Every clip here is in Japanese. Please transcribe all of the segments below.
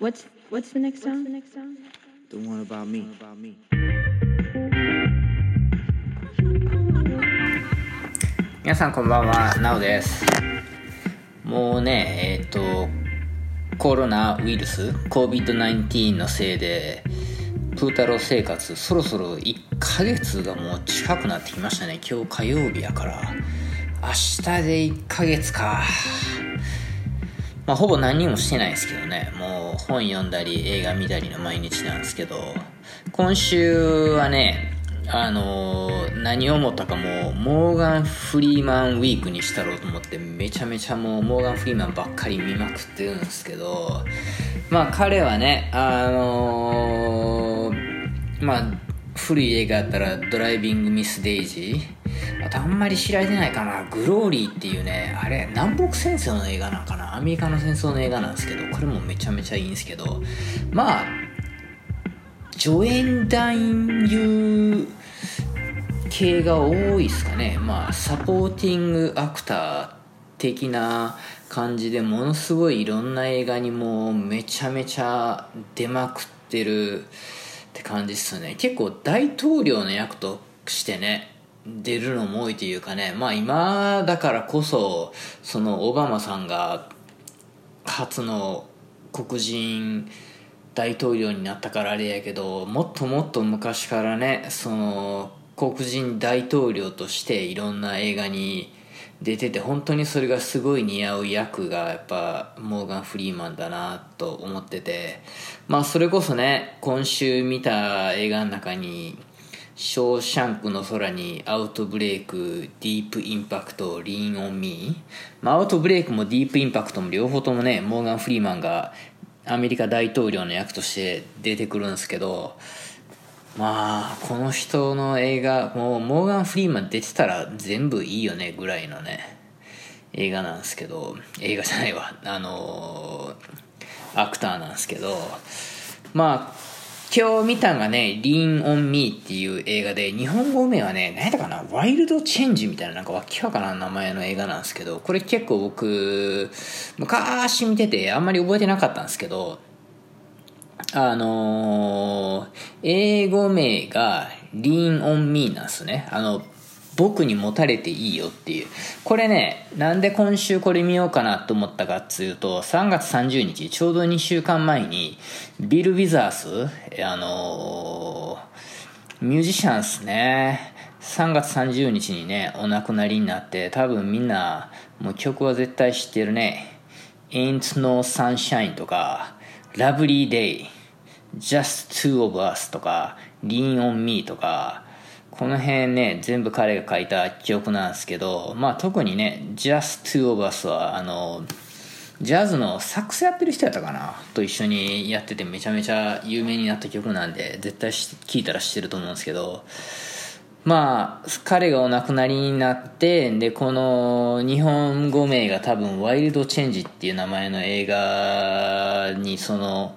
What's what's the next song? The one about me. 皆さんこんばんは、なおです。もうね、えっ、と、コロナウイルス、COVID-19 のせいで、プー太郎生活、そろそろ1ヶ月がもう近くなってきましたね。今日火曜日やから。明日で1ヶ月か。まあ、ほぼ何もしてないですけどね。もう本読んだり映画見たりの毎日なんですけど、今週はね、あのー何を思ったかもモーガン・フリーマンウィークにしたろうと思ってめちゃめちゃもうモーガン・フリーマンばっかり見まくってるんですけど。まあ彼はねあのーまあ古い映画やったら「ドライビング・ミス・デイジー」あとあんまり知られてないかな「グローリー」っていうねあれ南北戦争の映画なんかな？アメリカの戦争の映画なんですけどこれもめちゃめちゃいいんですけどまあ助演男優系が多いですかね。まあサポーティングアクター的な感じでものすごいいろんな映画にもめちゃめちゃ出まくってるって感じっすね。結構大統領の役としてね出るのも多いというかねまあ今だからこそそのオバマさんが初の黒人大統領になったからあれやけどもっともっと昔からねその黒人大統領としていろんな映画に出てて本当にそれがすごい似合う役がやっぱモーガン・フリーマンだなと思っててまあそれこそね今週見た映画の中に「ショーシャンクの空にアウトブレイクディープインパクトリーン・オン・ミー」まあ、アウトブレイクもディープインパクトも両方ともねモーガン・フリーマンがアメリカ大統領の役として出てくるんですけどまあこの人の映画もうモーガン・フリーマン出てたら全部いいよねぐらいのね映画なんですけど映画じゃないわあのアクターなんですけどまあ今日見たんがね「リーン・オン・ミー」っていう映画で日本語名はね何やったかな「ワイルド・チェンジ」みたいななんかわけわかな名前の映画なんですけどこれ結構僕昔見ててあんまり覚えてなかったんですけどあのー英語名が Lean on Me なんですね。あの、僕に持たれていいよっていう。これね、なんで今週これ見ようかなと思ったかっていうと、3月30日、ちょうど2週間前に、ビル・ウィザース、あのーミュージシャンっすね。3月30日にね、お亡くなりになって、多分みんな、もう曲は絶対知ってるね。Ain't No Sunshine とか、Lovely Day、Just Two of Us とか、Lean on Me とか、この辺ね、全部彼が書いた曲なんですけど、まあ特にね、Just Two of Us は、あの、ジャズのサックスやってる人やったかな？と一緒にやっててめちゃめちゃ有名になった曲なんで、絶対し聞いたら知ってると思うんですけど、まあ、彼がお亡くなりになって、で、この日本語名が多分ワイルドチェンジっていう名前の映画にその、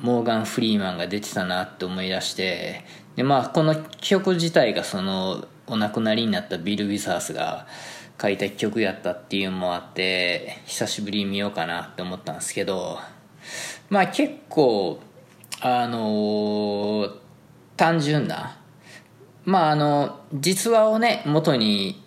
モーガン・フリーマンが出てたなって思い出して、で、まあ、この曲自体がその、お亡くなりになったビル・ウィザースが書いた曲やったっていうのもあって、久しぶりに見ようかなって思ったんですけど、まあ結構、あの単純な、まああの実話をね元に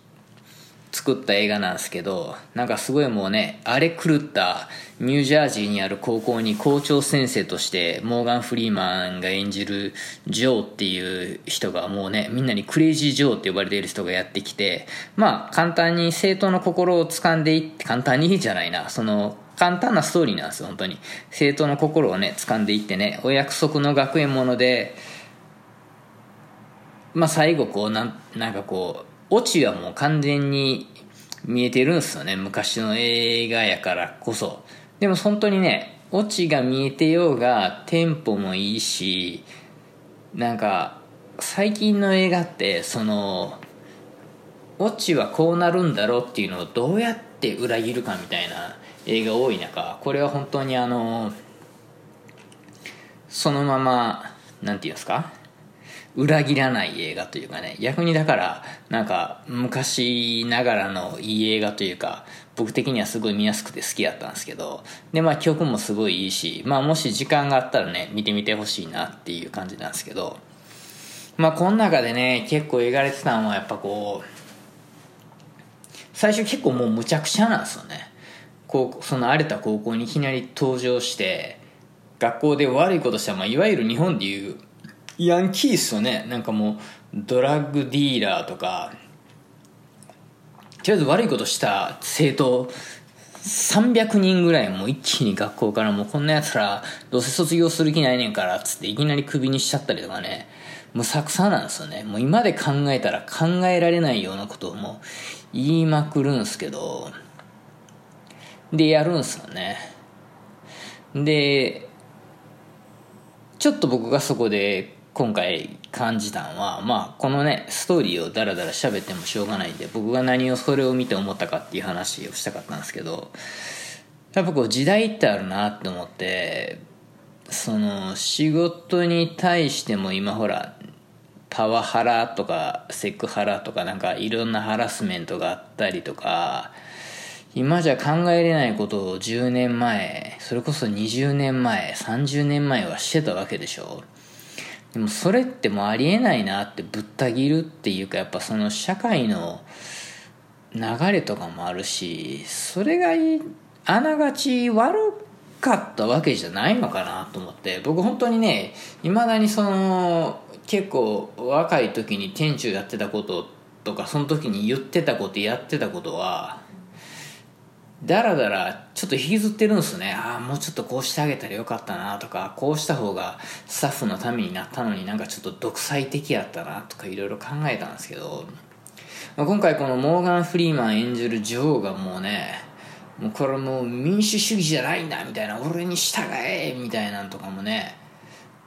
作った映画なんですけどなんかすごいもうね荒れ狂ったニュージャージーにある高校に校長先生としてモーガン・フリーマンが演じるジョーっていう人がもうねみんなにクレイジー・ジョーって呼ばれている人がやってきてまあ簡単に生徒の心を掴んでいって簡単にいいじゃないなその簡単なストーリーなんですよ本当に。生徒の心をね掴んでいってねお約束の学園ものでまあ最後こうなんなんかこうオチはもう完全に見えてるんですよね。昔の映画やからこそ。でも本当にねオチが見えてようがテンポもいいしなんか最近の映画ってそのオチはこうなるんだろうっていうのをどうやって裏切るかみたいな映画多い中これは本当にあのそのままなんていうんですか？裏切らない映画というかね。逆にだからなんか昔ながらのいい映画というか僕的にはすごい見やすくて好きだったんですけどでまあ曲もすごいいいしまあもし時間があったらね見てみてほしいなっていう感じなんですけどまあこの中でね結構描かれてたのはやっぱこう最初結構もうむちゃくちゃなんですよね。こうその荒れた高校にいきなり登場して学校で悪いことした、まあ、いわゆる日本でいうヤンキーっすよね。なんかもうドラッグディーラーとかとりあえず悪いことした生徒300人ぐらいもう一気に学校からもうこんなやつらどうせ卒業する気ないねんからっつっていきなりクビにしちゃったりとかね。もうサクサなんですよね。もう今で考えたら考えられないようなことをもう言いまくるんすけど。でやるんすよね。でちょっと僕がそこで今回感じたのはまあこのねストーリーをダラダラ喋ってもしょうがないんで僕が何をそれを見て思ったかっていう話をしたかったんですけどやっぱこう時代ってあるなって思ってその仕事に対しても今ほらパワハラとかセクハラとかなんかいろんなハラスメントがあったりとか今じゃ考えれないことを10年前それこそ20年前30年前はしてたわけでしょ。でもそれってもうありえないなってぶった切るっていうかやっぱその社会の流れとかもあるしそれがあながち悪かったわけじゃないのかなと思って僕本当にねいまだにその結構若い時に店長やってたこととかその時に言ってたことやってたことはだらだらちょっと引きずってるんですね。ああもうちょっとこうしてあげたらよかったなとかこうした方がスタッフのためになったのになんかちょっと独裁的やったなとかいろいろ考えたんですけどまあ今回このモーガン・フリーマン演じる女王がもうねもうこれもう民主主義じゃないんだみたいな俺に従えみたいなんとかもね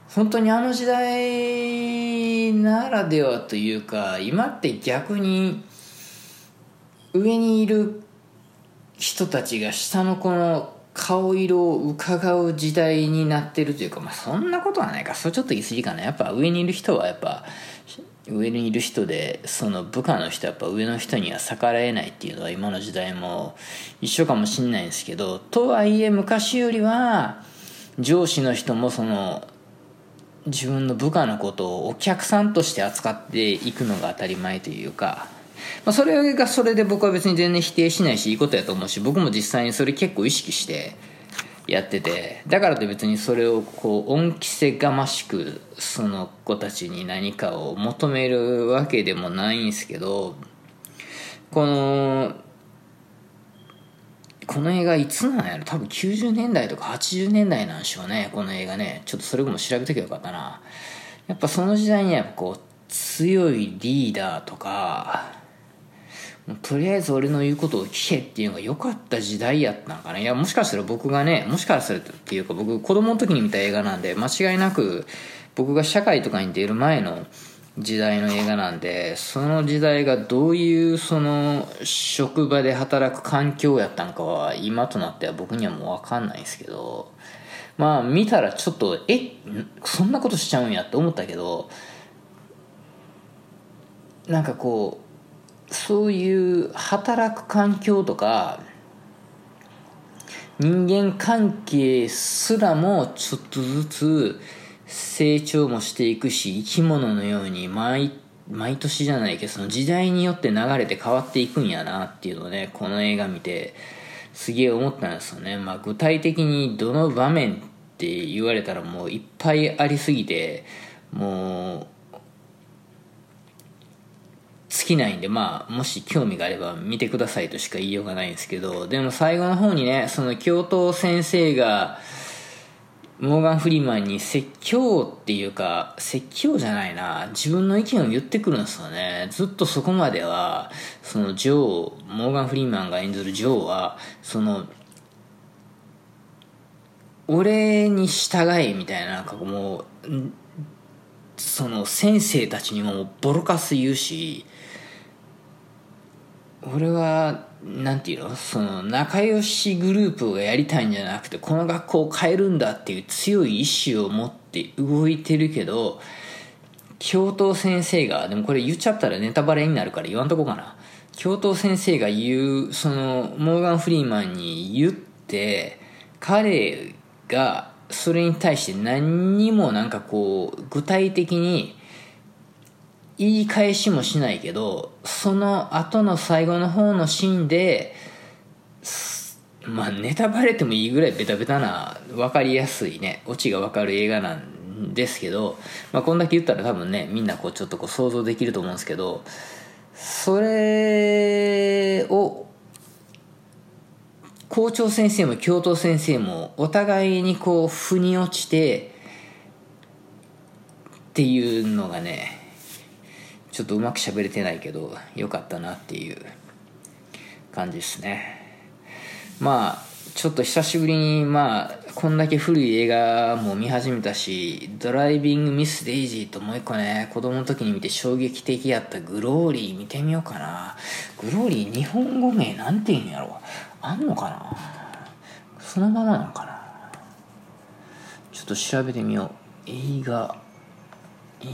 本当にあの時代ならではというか今って逆に上にいる人たちが下の子の顔色を伺う時代になってるというかまあそんなことはないか。それちょっと言い過ぎかな。やっぱ上にいる人はやっぱ上にいる人でその部下の人はやっぱ上の人には逆らえないっていうのは今の時代も一緒かもしんないんですけどとはいえ昔よりは上司の人もその自分の部下のことをお客さんとして扱っていくのが当たり前というかまあ、それがそれで僕は別に全然否定しないしいいことやと思うし僕も実際にそれ結構意識してやっててだからって別にそれをこう恩着せがましくその子たちに何かを求めるわけでもないんですけどこのこの映画いつなんやろ？多分90年代とか80年代なんでしょうねこの映画ね。ちょっとそれも調べときゃよかったな。やっぱその時代にはこう強いリーダーとかとりあえず俺の言うことを聞けっていうのが良かった時代やったんかな。いやもしかしたら僕がねもしかしたらっていうか僕子供の時に見た映画なんで間違いなく僕が社会とかに出る前の時代の映画なんでその時代がどういうその職場で働く環境やったんかは今となっては僕にはもう分かんないですけどまあ見たらちょっとえそんなことしちゃうんやって思ったけどなんかこうそういう働く環境とか人間関係すらもちょっとずつ成長もしていくし生き物のように毎毎年じゃないけどその時代によって流れて変わっていくんやなっていうのをねこの映画見てすげえ思ったんですよね、まあ、具体的にどの場面って言われたらもういっぱいありすぎてもう尽きないんで、まあ、もし興味があれば見てくださいとしか言いようがないんですけど、でも最後の方にね、その教頭先生が、モーガン・フリーマンに説教っていうか、説教じゃないな、自分の意見を言ってくるんですよね。ずっとそこまでは、そのジョー、モーガン・フリーマンが演ずるジョーは、その、俺に従えみたいな、なんかもう、その先生たちにもボロカス言うし、俺はなんていうの？その仲良しグループがやりたいんじゃなくてこの学校を変えるんだっていう強い意志を持って動いてるけど教頭先生がでもこれ言っちゃったらネタバレになるから言わんとこかな。教頭先生が言うそのモーガン・フリーマンに言って彼がそれに対して何にもなんかこう具体的に言い返しもしないけどその後の最後の方のシーンでまあネタバレてもいいぐらいベタベタな分かりやすいねオチが分かる映画なんですけど、まあ、こんだけ言ったら多分ねみんなこうちょっとこう想像できると思うんですけどそれを校長先生も教頭先生もお互いにこう腑に落ちてっていうのがねちょっとうまく喋れてないけどよかったなっていう感じですね。まあちょっと久しぶりにまあこんだけ古い映画も見始めたし「ドライビング・ミス・デイジー」ともう一個ね子供の時に見て衝撃的やった「グローリー」見てみようかな。グローリー日本語名なんて言うんやろあんのかな？そのままなんかな？ちょっと調べてみよう。映画。映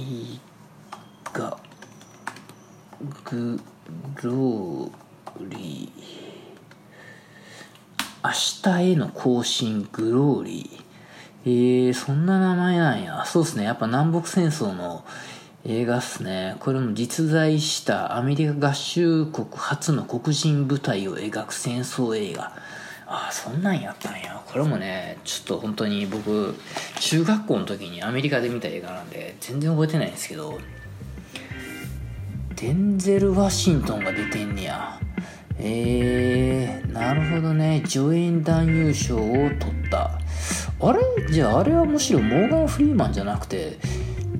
画。グローリー。明日への更新。グローリー。えー、そんな名前なんや。そうっすね。やっぱ南北戦争の映画っすね。これも実在したアメリカ合衆国初の黒人部隊を描く戦争映画。ああそんなんやったんや。これもねちょっと本当に僕中学校の時にアメリカで見た映画なんで全然覚えてないんですけどデンゼル・ワシントンが出てんねや。えー、なるほどね。助演男優賞を取った。あれ？じゃああれはむしろモーガン・フリーマンじゃなくて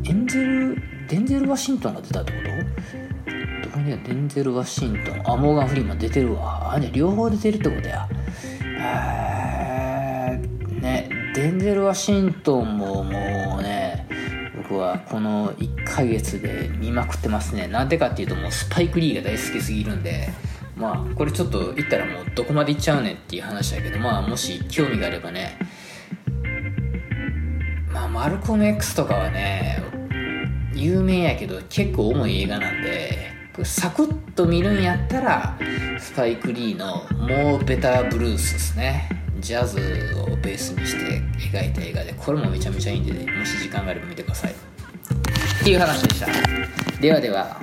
エンゼルデンゼル・ワシントンが出たってこと？どこにデンゼル・ワシントンあモーガン・フリーマン出てるわ。あじゃ両方出てるってことや。えー、ねデンゼル・ワシントンももうね僕はこの1ヶ月で見まくってますね。なんでかっていうともうスパイク・リーが大好きすぎるんで。まあこれちょっと言ったらもうどこまで行っちゃうねっていう話だけどまあもし興味があればね。まあマルコム X とかはね有名やけど結構重い映画なんでサクッと見るんやったらスパイク・リーの「モー・ベター・ブルース」ですね。ジャズをベースにして描いた映画でこれもめちゃめちゃいいんで、ね、もし時間があれば見てください。っていう話でした。ではでは。